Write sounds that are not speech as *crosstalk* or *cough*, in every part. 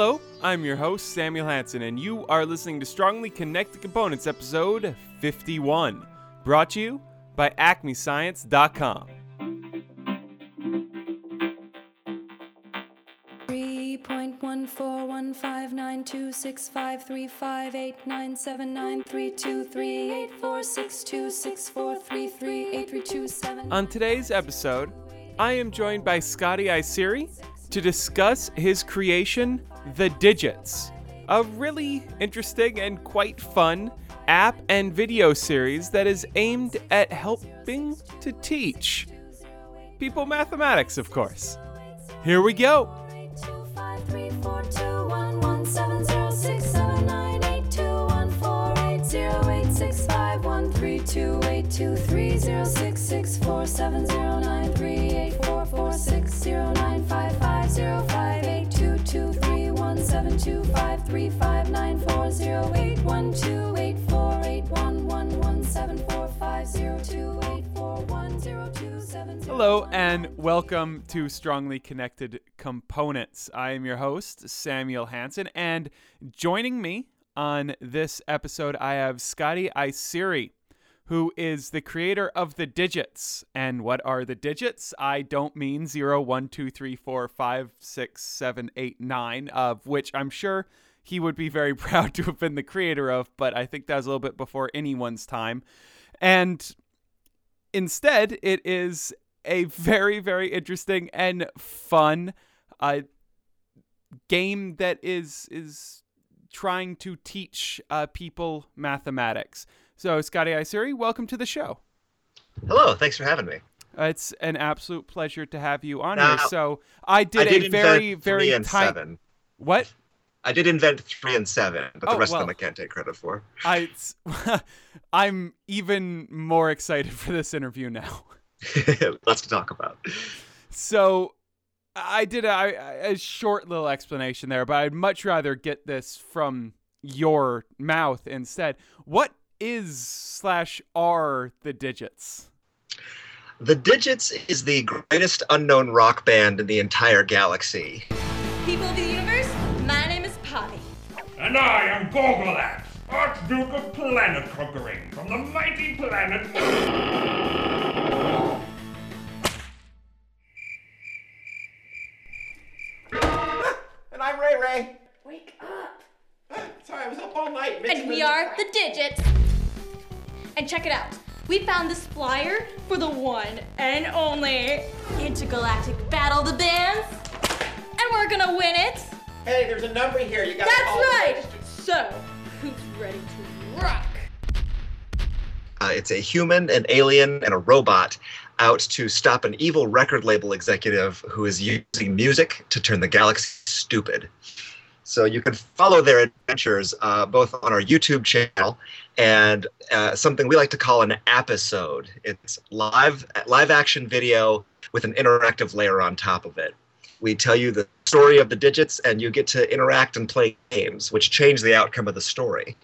Hello, I'm your host, Samuel Hansen, and you are listening to Strongly Connected Components, episode 51, brought to you by AcmeScience.com. Point one four one five nine two six five three five eight nine seven nine three two three eight four six two six four three three eight three two seven. On today's episode, I am joined by Scotty Iseri to discuss his creation, The Digits, a really interesting and quite fun app and video series that is aimed at helping to teach people mathematics, of course. Here we go. Two eight two three zero six six four seven zero nine three eight four four six zero nine Hello, and welcome to Strongly Connected Components. I am your host, Samuel Hansen, and joining me on this episode, I have Scotty Iseri, who is the creator of the digits. And what are the digits? I don't mean 0, 1, 2, 3, 4, 5, 6, 7, 8, 9, of which I'm sure he would be very *laughs* proud to have been the creator of, but I think that was a little bit before anyone's time. And Instead, it is a very, very interesting and fun uh, game that is is trying to teach uh, people mathematics. So, Scotty Iseri, welcome to the show. Hello, thanks for having me. Uh, it's an absolute pleasure to have you on Now, here. So, I did, I did a invent very, three very and tight. seven. What? I did invent three and seven, but Oh, the rest well. of them I can't take credit for. I, *laughs* I'm even more excited for this interview now. *laughs* Lots to talk about. So I did a, a short little explanation there, but I'd much rather get this from your mouth instead. What is slash are the digits? The Digits is the greatest unknown rock band in the entire galaxy. People of the universe, my name is Poppy. And I am Gorgolax, Archduke of Planet Conquering, from the mighty planet. Ah, and I'm Ray Ray. Wake up. *laughs* Sorry, I was up all night. And we are the Digits. And check it out. We found this flyer for the one and only Intergalactic Battle of the Bands. And we're gonna win it. Hey, there's a number here. You got That's call right. the- So, who's ready to rock? Uh, it's a human, an alien, and a robot out to stop an evil record label executive who is using music to turn the galaxy stupid. So you can follow their adventures uh, both on our YouTube channel and uh, something we like to call an episode. It's live live action video with an interactive layer on top of it. We tell you the story of the digits, and you get to interact and play games, which change the outcome of the story.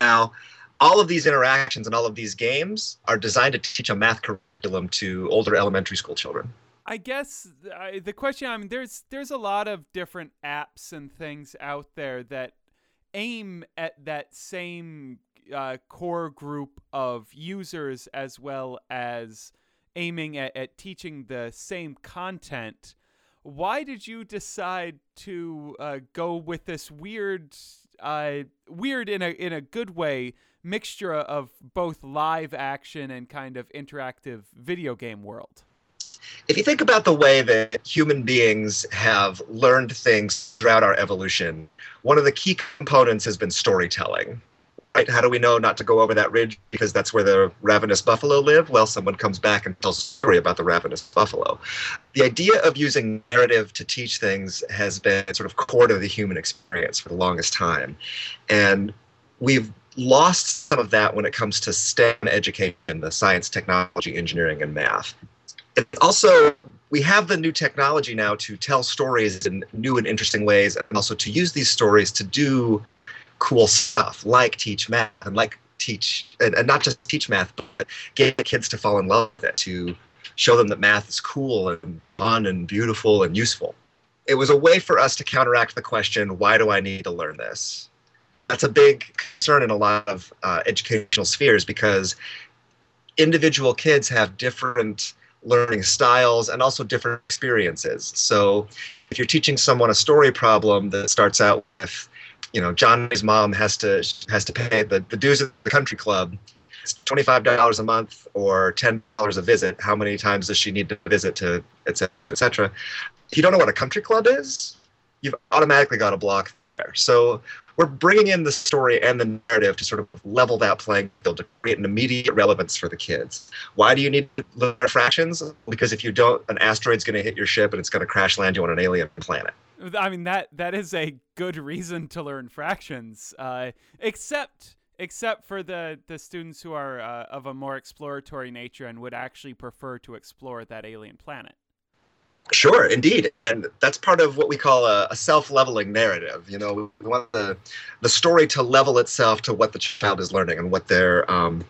Now, all of these interactions and all of these games are designed to teach a math curriculum to older elementary school children. I guess I, the question. I mean, there's there's a lot of different apps and things out there that aim at that same uh, core group of users as well as aiming at, at teaching the same content. Why did you decide to uh, go with this weird, uh, weird in a in a good way mixture of both live action and kind of interactive video game world? If you think about the way that human beings have learned things throughout our evolution, one of the key components has been storytelling. Right? How do we know not to go over that ridge because that's where the ravenous buffalo live? Well, someone comes back and tells a story about the ravenous buffalo. The idea of using narrative to teach things has been sort of core to the human experience for the longest time. And we've lost some of that when it comes to STEM education, the science, technology, engineering, and math. Also, we have the new technology now to tell stories in new and interesting ways, and also to use these stories to do cool stuff like teach math and like teach, and, and not just teach math, but get kids to fall in love with it, to show them that math is cool and fun and beautiful and useful. it was a way for us to counteract the question, why do I need to learn this? That's a big concern in a lot of uh, educational spheres because individual kids have different learning styles and also different experiences. So if you're teaching someone a story problem that starts out with, you know, Johnny's mom has to has to pay the, the dues at the country club. It's twenty five dollars a month or ten dollars a visit. How many times does she need to visit to et cetera, et cetera? If you don't know what a country club is, you've automatically got a block there. So we're bringing in the story and the narrative to sort of level that playing field to create an immediate relevance for the kids. Why do you need fractions? Because if you don't, an asteroid's going to hit your ship and it's going to crash land you on an alien planet. I mean that that is a good reason to learn fractions, uh, except except for the the students who are uh, of a more exploratory nature and would actually prefer to explore that alien planet. Sure, indeed, and that's part of what we call a, a self-leveling narrative. You know, we want the the story to level itself to what the child is learning and what they're um,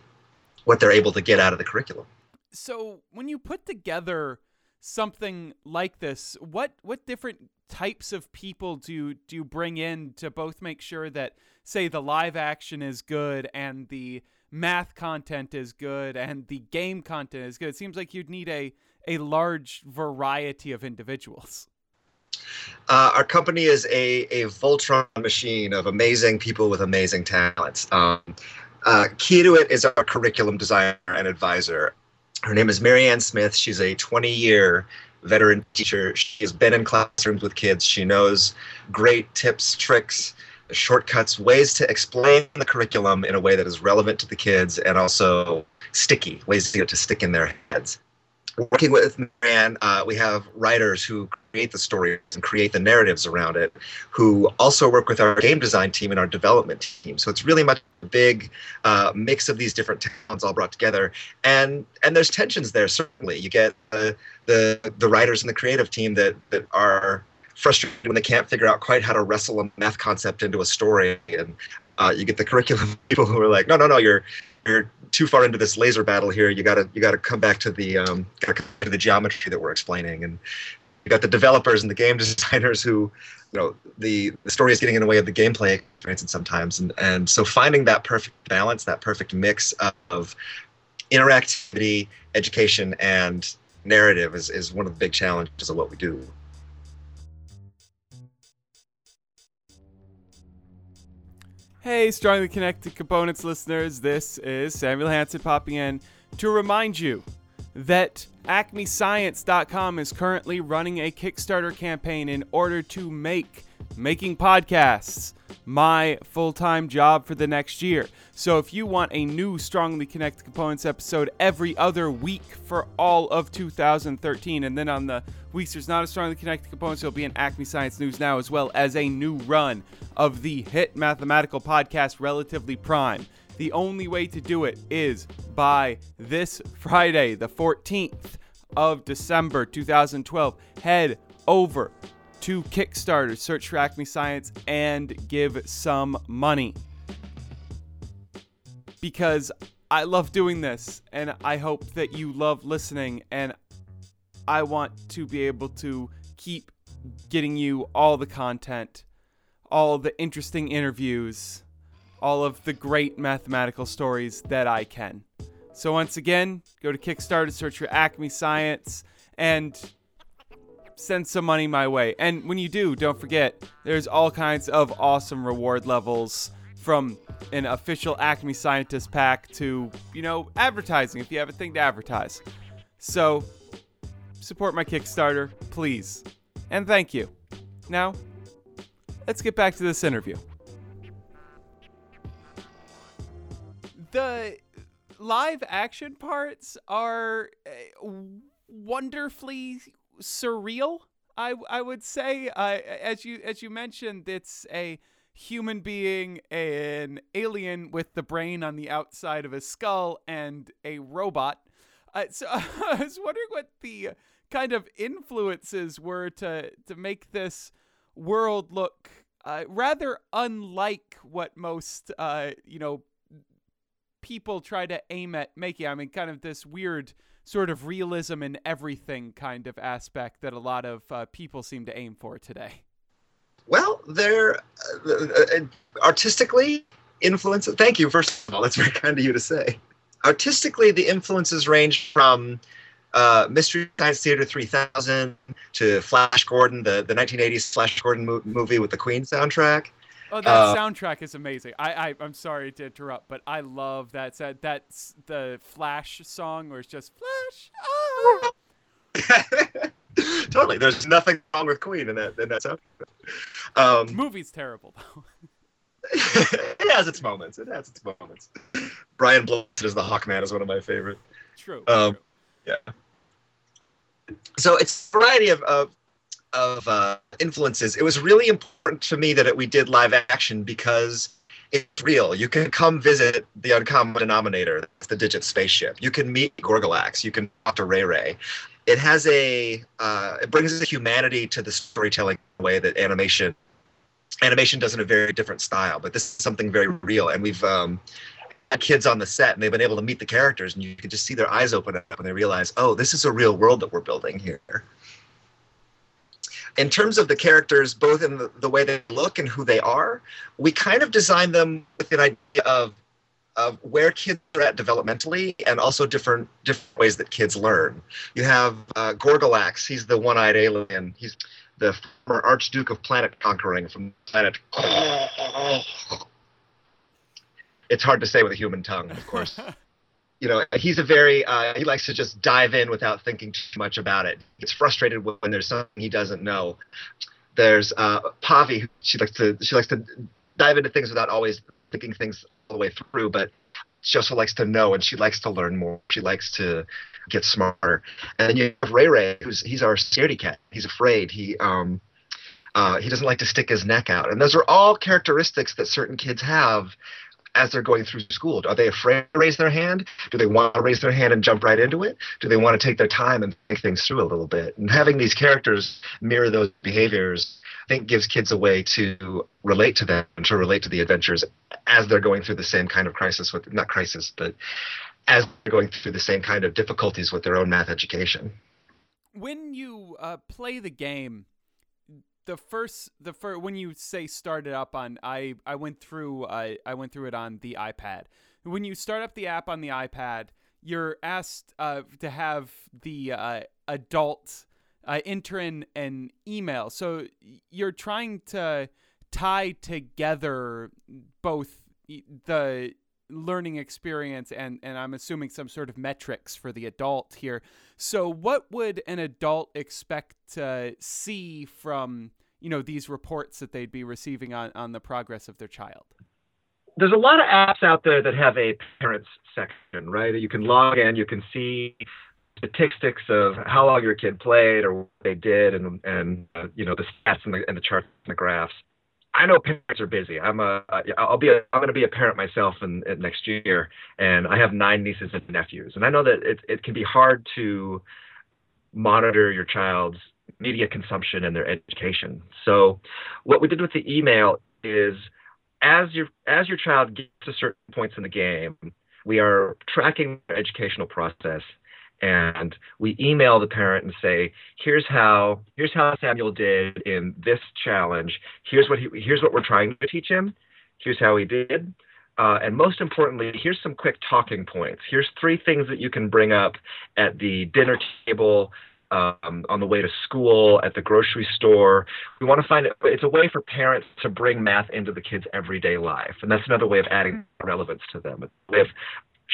what they're able to get out of the curriculum. So when you put together something like this, what what different types of people do do you bring in to both make sure that say the live action is good and the math content is good and the game content is good? It seems like you'd need a a large variety of individuals. Uh, our company is a, a Voltron machine of amazing people with amazing talents. Um, uh, key to it is our curriculum designer and advisor. Her name is Marianne Smith. She's a 20 year veteran teacher. She has been in classrooms with kids. She knows great tips, tricks, shortcuts, ways to explain the curriculum in a way that is relevant to the kids and also sticky, ways to get to stick in their heads working with Marianne, uh, we have writers who create the stories and create the narratives around it, who also work with our game design team and our development team. So it's really much a big uh, mix of these different talents all brought together, and and there's tensions there. Certainly, you get the the the writers and the creative team that that are frustrated when they can't figure out quite how to wrestle a math concept into a story, and uh, you get the curriculum *laughs* people who are like, no, no, no, you're you're too far into this laser battle here. You gotta you gotta come back to the um, to the geometry that we're explaining, and you got the developers and the game *laughs* designers who, you know, the the story is getting in the way of the gameplay experience sometimes, and and so finding that perfect balance, that perfect mix of interactivity, education, and narrative is is one of the big challenges of what we do. Hey, strongly connected components listeners, this is Samuel Hansen popping in to remind you that acmescience.com is currently running a Kickstarter campaign in order to make making podcasts my full time job for the next year. So if you want a new Strongly Connected Components episode every other week for all of 2013, and then on the weeks there's not a Strongly Connected Components, there'll be an Acme Science News Now, as well as a new run of the hit mathematical podcast Relatively Prime. The only way to do it is by this Friday, the 14th of December 2012. Head over to Kickstarter, search for Acme Science, and give some money. Because I love doing this, and I hope that you love listening, and I want to be able to keep getting you all the content, all the interesting interviews, all of the great mathematical stories that I can. So, once again, go to Kickstarter, search for Acme Science, and send some money my way. And when you do, don't forget, there's all kinds of awesome reward levels from an official Acme Scientist pack to, you know, advertising if you have a thing to advertise. So, support my Kickstarter, please. And thank you. Now, let's get back to this interview. The live action parts are uh, wonderfully surreal. I I would say, uh, as you as you mentioned, it's a human being, an alien with the brain on the outside of a skull, and a robot. Uh, so *laughs* I was wondering what the kind of influences were to to make this world look uh, rather unlike what most uh, you know people try to aim at making. I mean, kind of this weird sort of realism in everything kind of aspect that a lot of uh, people seem to aim for today. Well, they're uh, uh, artistically influences. Thank you, first of all. That's very kind of you to say. Artistically, the influences range from uh, Mystery Science Theater 3000 to Flash Gordon, the, the 1980s Flash Gordon mo- movie with the Queen soundtrack. Oh, that Uh, soundtrack is amazing. I, I I'm sorry to interrupt, but I love that. That that's the Flash song where it's just Flash. Oh! *laughs* totally. There's nothing wrong with Queen in that in that soundtrack. Um, Movie's terrible though. *laughs* it has its moments. It has its moments. Brian Blessed as the Hawkman is one of my favorite. True. Um, true. so it's a variety of of, of uh, influences. It was really important to me that it, we did live action because it's real. You can come visit the uncommon denominator, that's the Digit spaceship. You can meet Gorgalax. You can talk to Ray Ray. It has a uh, it brings a humanity to the storytelling way that animation animation does in a very different style. But this is something very real, and we've um, had kids on the set, and they've been able to meet the characters, and you can just see their eyes open up, and they realize, oh, this is a real world that we're building here. In terms of the characters, both in the, the way they look and who they are, we kind of designed them with an idea of of where kids are at developmentally and also different different ways that kids learn. You have uh, Gorgalax, he's the one-eyed alien. He's the former Archduke of Planet Conquering from planet. *laughs* It's hard to say with a human tongue, of course. *laughs* you know, he's a very uh, he likes to just dive in without thinking too much about it. He gets frustrated when there's something he doesn't know. There's uh, Pavi. She likes to she likes to dive into things without always thinking things all the way through, but she also likes to know and she likes to learn more. She likes to get smarter. And then you have Ray Ray, who's he's our scaredy cat. He's afraid. He um uh, he doesn't like to stick his neck out. And those are all characteristics that certain kids have as they're going through school. Are they afraid to raise their hand? Do they want to raise their hand and jump right into it? Do they want to take their time and think things through a little bit? And having these characters mirror those behaviors, I think, gives kids a way to relate to them and to relate to the adventures as they're going through the same kind of crisis with not crisis, but as they're going through the same kind of difficulties with their own math education. when you uh, play the game the first the first when you say start it up on i i went through uh, i went through it on the ipad. When you start up the app on the ipad you're asked uh, to have the uh, adult uh, enter in an email. So you're trying to tie together both the learning experience and and I'm assuming some sort of metrics for the adult here. So what would an adult expect to see from, you know, these reports that they'd be receiving on on the progress of their child? there's a lot of apps out there that have a parents section, right? You can log in, you can see statistics of how long your kid played or what they did, and and uh, you know the stats and the and the charts and the graphs. I know parents are busy. I'm a I'll be a I'm going to be a parent myself in, in next year, and I have nine nieces and nephews, and I know that it it can be hard to monitor your child's media consumption and their education. So, what we did with the email is as your as your child gets to certain points in the game, we are tracking their educational process and we email the parent and say, here's how here's how Samuel did in this challenge. Here's what he here's what we're trying to teach him. Here's how he did. Uh, and most importantly, here's some quick talking points. Here's three things that you can bring up at the dinner table, um, on the way to school, at the grocery store. We want to find it. It's a way for parents to bring math into the kids' everyday life, and that's another way of adding relevance to them. A way of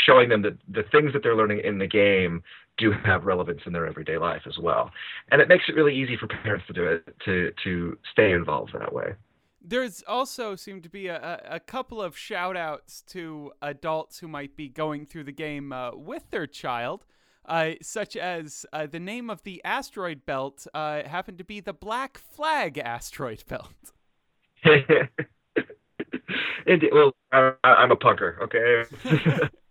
showing them that the things that they're learning in the game do have relevance in their everyday life as well. And it makes it really easy for parents to do it to to stay involved that way. There's also seem to be a, a, couple of shout outs to adults who might be going through the game uh, with their child. Uh, such as uh, the name of the asteroid belt uh, happened to be the Black Flag asteroid belt. *laughs* *laughs* Indeed. Well, I, I'm a punker, okay? *laughs*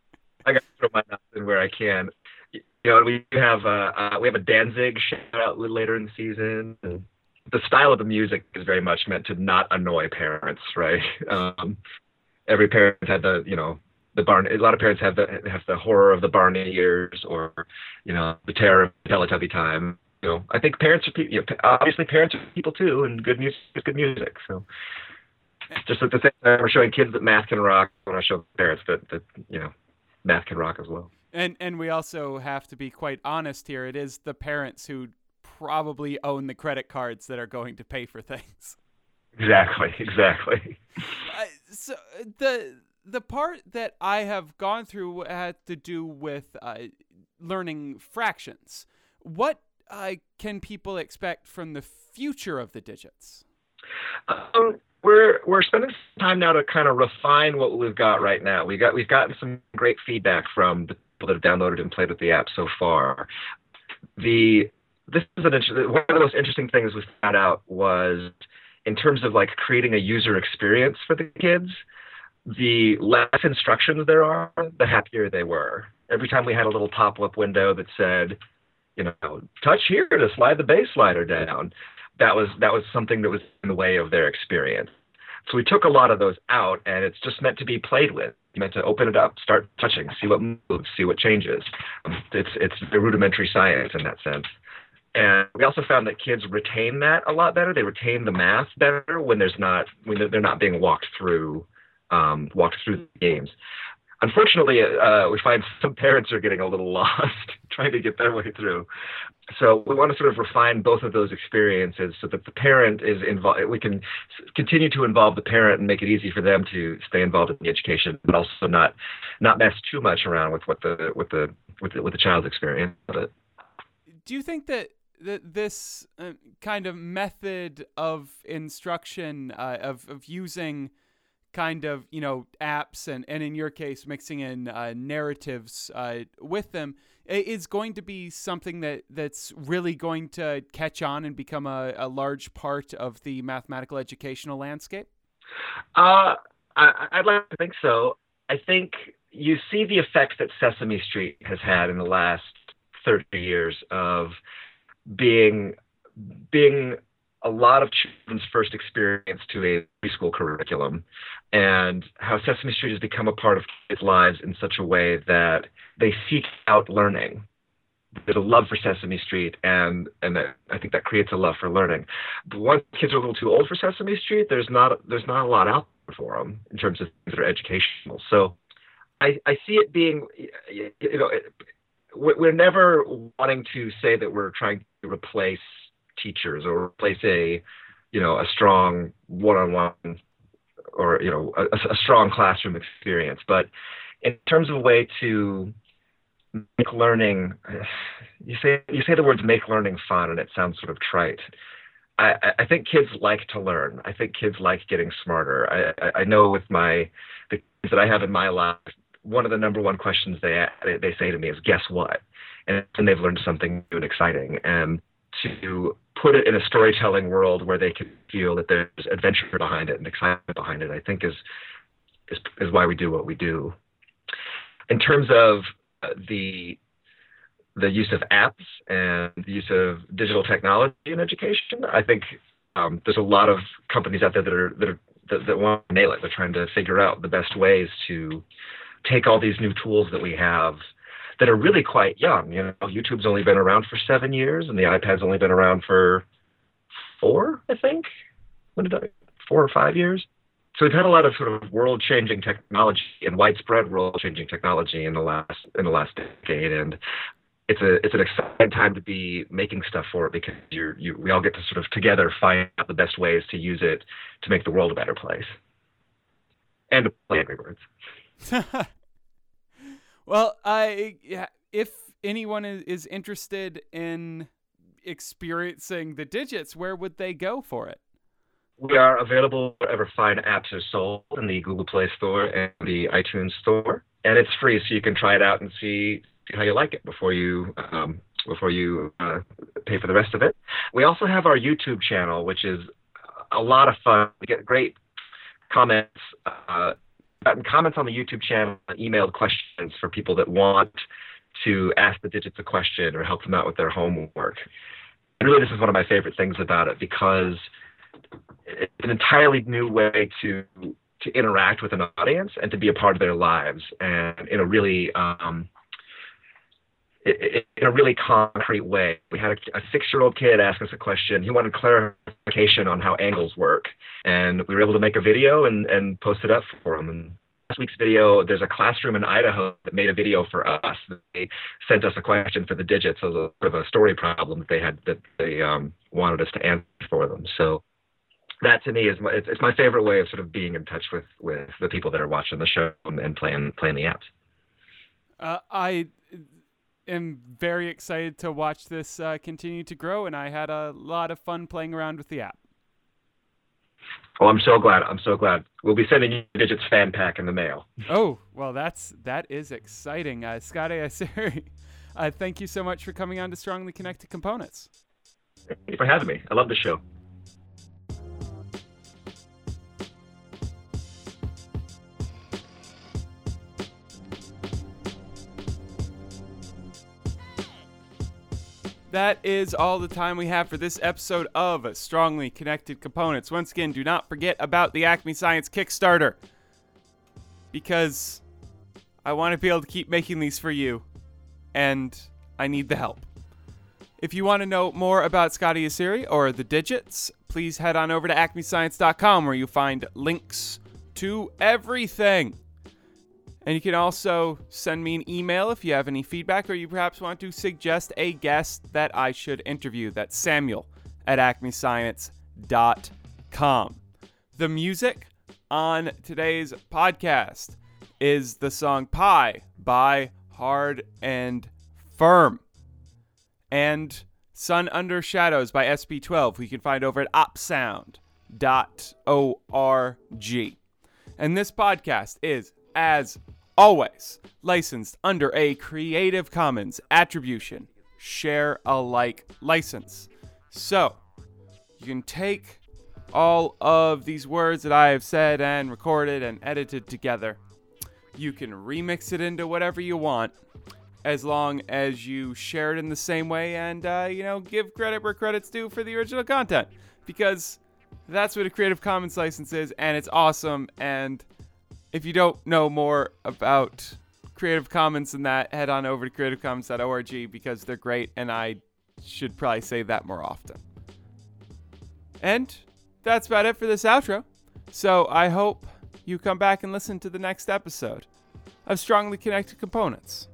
I got to throw my mouth in where I can. You know, we have uh, uh, we have a Danzig shout out later in the season. And the style of the music is very much meant to not annoy parents, right? *laughs* Um, every parent had the you know the barn. A lot of parents have the have the horror of the Barney years, or you know, the terror of Teletubby time. You know, I think parents are people. You know, obviously, parents are people too, and good music is good music. So, just at the same time, we're showing kids that math can rock. When I show parents that that you know, math can rock as well. And and we also have to be quite honest here. It is the parents who probably own the credit cards that are going to pay for things. Exactly. Exactly. Uh, so the the part that I have gone through had to do with uh, learning fractions. What uh, can people expect from the future of the digits? Um, we're we're spending some time now to kind of refine what we've got right now. We got we've gotten some great feedback from the people that have downloaded and played with the app so far. The this is an one of the most interesting things we found out was in terms of like creating a user experience for the kids. The less instructions there are, the happier they were. Every time we had a little pop-up window that said, you know, touch here to slide the bass slider down, that was that was something that was in the way of their experience. So we took a lot of those out, and it's just meant to be played with. Meant to open it up, start touching, see what moves, see what changes. It's it's the rudimentary science in that sense. And we also found that kids retain that a lot better. They retain the math better when there's not when they're not being walked through um, walked through the games. Unfortunately, uh, we find some parents are getting a little *laughs* lost trying to get their way through. So we want to sort of refine both of those experiences so that the parent is involved. We can continue to involve the parent and make it easy for them to stay involved in the education, but also not not mess too much around with what the with the with the, with the child's experience. Do you think that that this uh, kind of method of instruction uh, of of using kind of you know apps and and in your case mixing in uh, narratives uh, with them is going to be something that that's really going to catch on and become a, a large part of the mathematical educational landscape? Uh, I, i'd like to think so. I think you see the effect that sesame street has had in the last 30 years of being being a lot of children's first experience to a preschool curriculum and how Sesame Street has become a part of kids' lives in such a way that they seek out learning. There's a love for Sesame Street, and and I think that creates a love for learning. But once kids are a little too old for Sesame Street, there's not there's not a lot out there for them in terms of things that are educational. So I I see it being you know we're never wanting to say that we're trying to replace teachers or replace a you know a strong one-on-one or you know a, a strong classroom experience but in terms of a way to make learning you say you say the words make learning fun and it sounds sort of trite I, I think kids like to learn. I think kids like getting smarter. I, I know with my the kids that I have in my life, one of the number one questions they they say to me is guess what, and then they've learned something new and exciting. And to put it in a storytelling world where they can feel that there's adventure behind it and excitement behind it, I think is is, is why we do what we do. In terms of uh, the the use of apps and the use of digital technology in education, I think um, there's a lot of companies out there that are that are that, that want to nail it. They're trying to figure out the best ways to take all these new tools that we have that are really quite young. You know, YouTube's only been around for seven years, and the iPad's only been around for four, I think. When did I? Four or five years. So we've had a lot of sort of world-changing technology and widespread world-changing technology in the last in the last decade, and it's a it's an exciting time to be making stuff for it because you're you we all get to sort of together find out the best ways to use it to make the world a better place and to play Angry Birds. *laughs* well, I if anyone is interested in experiencing the digits, where would they go for it? We are available wherever fine apps are sold in the Google Play Store and the iTunes Store, and it's free, so you can try it out and see, how you like it before you um, before you uh, pay for the rest of it. We also have our YouTube channel, which is a lot of fun. We get great comments uh, comments on the YouTube channel, emailed questions for people that want to ask the digits a question or help them out with their homework. And really, this is one of my favorite things about it because it's an entirely new way to to interact with an audience and to be a part of their lives and in a really um, in a really concrete way. We had a, a six-year-old kid ask us a question. He wanted clarification on how angles work, and we were able to make a video and, and post it up for him. And last week's video, there's a classroom in Idaho that made a video for us. They sent us a question for the digits a sort of a story problem that they had that they um, wanted us to answer for them. So that to me is my, it's, it's my favorite way of sort of being in touch with with the people that are watching the show and, and playing playing the apps. Uh, I am very excited to watch this uh, continue to grow, and I had a lot of fun playing around with the app. Oh, I'm so glad. I'm so glad. We'll be sending you Digits fan pack in the mail. Oh, well, that's that is exciting. Uh, Scotty Iseri, *laughs* uh, thank you so much for coming on to Strongly Connected Components. Thank you for having me. I love the show. That is all the time we have for this episode of Strongly Connected Components. Once again, do not forget about the Acme Science Kickstarter because I want to be able to keep making these for you and I need the help. If you want to know more about Scotty Iseri or the digits, please head on over to acmescience.com where you find links to everything. And you can also send me an email if you have any feedback or you perhaps want to suggest a guest that I should interview. That's Samuel at acmescience.com. The music on today's podcast is the song Pie by Hard and Firm and Sun Under Shadows by SB12, who you can find over at opsound.org. And this podcast is, as always, licensed under a Creative Commons Attribution Share Alike license. So, you can take all of these words that I have said and recorded and edited together. You can remix it into whatever you want as long as you share it in the same way and uh, you know give credit where credit's due for the original content because that's what a creative commons license is and it's awesome and if you don't know more about creative commons than that head on over to creativecommons.org because they're great and i should probably say that more often. And that's about it for this outro. So i hope you come back and listen to the next episode of strongly connected components